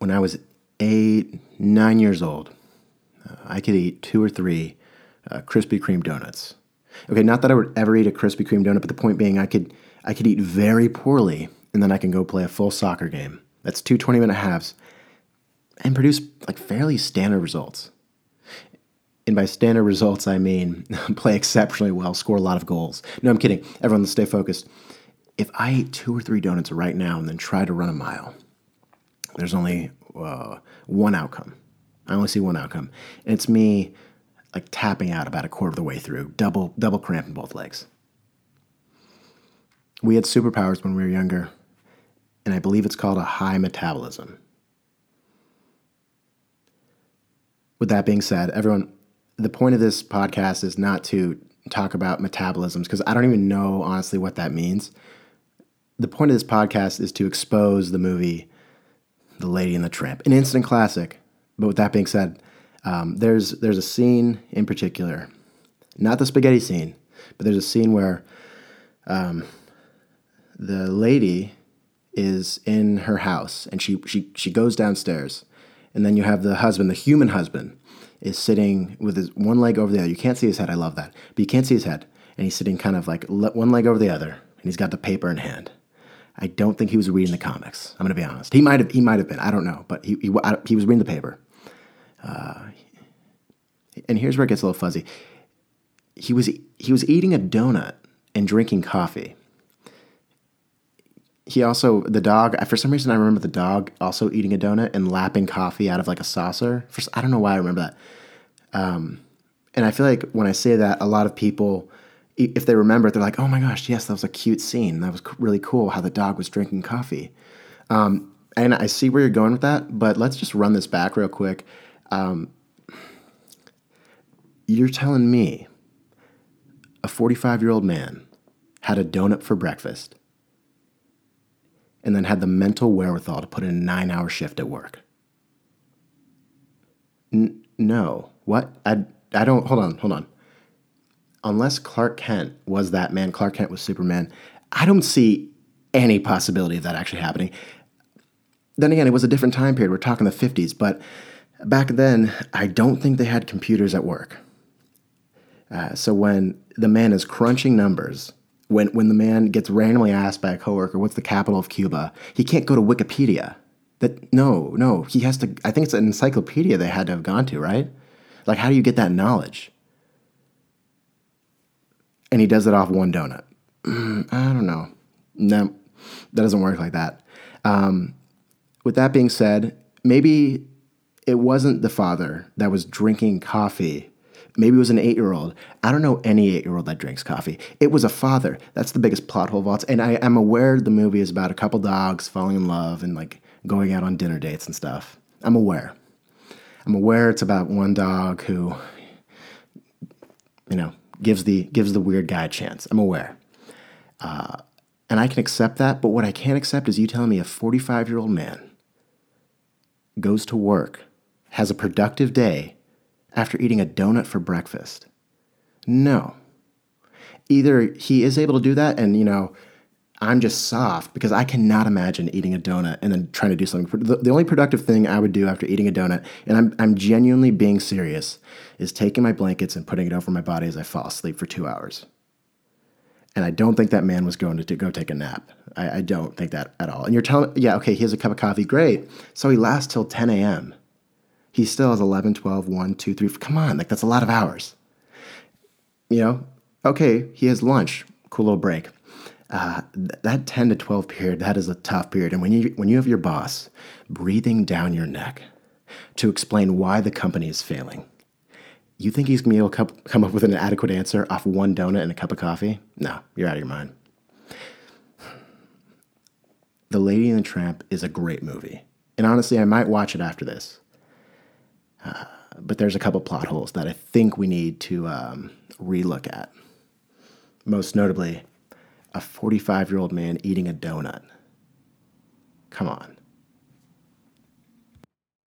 when I was eight, nine years old, uh, I could eat two or three uh, Krispy Kreme donuts. Okay, not that I would ever eat a Krispy Kreme donut, but the point being, I could I could eat very poorly, and then I can go play a full soccer game. That's two 20 minute halves, and produce like fairly standard results. And by standard results, I mean play exceptionally well, score a lot of goals. No, I'm kidding. Everyone, stay focused. If I ate two or three donuts right now and then try to run a mile, there's only uh, one outcome. I only see one outcome, and it's me like tapping out about a quarter of the way through, double double cramp in both legs. We had superpowers when we were younger, and I believe it's called a high metabolism. With that being said, everyone, the point of this podcast is not to talk about metabolisms because I don't even know honestly what that means. The point of this podcast is to expose the movie The Lady and the Tramp, an instant classic. But with that being said, um, there's there's a scene in particular, not the spaghetti scene, but there's a scene where um, the lady is in her house and she she she goes downstairs, and then you have the husband, the human husband, is sitting with his one leg over the other. You can't see his head. I love that, but you can't see his head, and he's sitting kind of like one leg over the other, and he's got the paper in hand. I don't think he was reading the comics. I'm going to be honest. He might have. He might have been. I don't know, but he he, he was reading the paper. Uh, and here's where it gets a little fuzzy. He was he was eating a donut and drinking coffee. He also the dog. For some reason, I remember the dog also eating a donut and lapping coffee out of like a saucer. I don't know why I remember that. Um, and I feel like when I say that, a lot of people, if they remember it, they're like, "Oh my gosh, yes, that was a cute scene. That was really cool. How the dog was drinking coffee." Um, and I see where you're going with that, but let's just run this back real quick. Um, you're telling me a 45 year old man had a donut for breakfast and then had the mental wherewithal to put in a nine hour shift at work? N- no. What? I, I don't. Hold on, hold on. Unless Clark Kent was that man, Clark Kent was Superman, I don't see any possibility of that actually happening. Then again, it was a different time period. We're talking the 50s, but back then, I don't think they had computers at work. Uh, so when the man is crunching numbers, when when the man gets randomly asked by a coworker, "What's the capital of Cuba?" He can't go to Wikipedia. That no, no, he has to. I think it's an encyclopedia they had to have gone to, right? Like, how do you get that knowledge? And he does it off one donut. I don't know. No, that doesn't work like that. Um, with that being said, maybe it wasn't the father that was drinking coffee Maybe it was an eight year old. I don't know any eight year old that drinks coffee. It was a father. That's the biggest plot hole all. And I am aware the movie is about a couple dogs falling in love and like going out on dinner dates and stuff. I'm aware. I'm aware it's about one dog who, you know, gives the gives the weird guy a chance. I'm aware. Uh, and I can accept that, but what I can't accept is you telling me a 45 year old man goes to work, has a productive day, after eating a donut for breakfast. No. Either he is able to do that and, you know, I'm just soft because I cannot imagine eating a donut and then trying to do something. The, the only productive thing I would do after eating a donut, and I'm, I'm genuinely being serious, is taking my blankets and putting it over my body as I fall asleep for two hours. And I don't think that man was going to, to go take a nap. I, I don't think that at all. And you're telling, yeah, okay, he has a cup of coffee, great. So he lasts till 10 a.m he still has 11, 12, 1, 2, 3. Come on, like that's a lot of hours. You know, okay, he has lunch, cool little break. Uh, th- that 10 to 12 period, that is a tough period. And when you, when you have your boss breathing down your neck to explain why the company is failing, you think he's gonna be able to come up with an adequate answer off one donut and a cup of coffee? No, you're out of your mind. The Lady and the Tramp is a great movie. And honestly, I might watch it after this. Uh, but there's a couple plot holes that I think we need to um, relook at. Most notably, a 45 year old man eating a donut. Come on.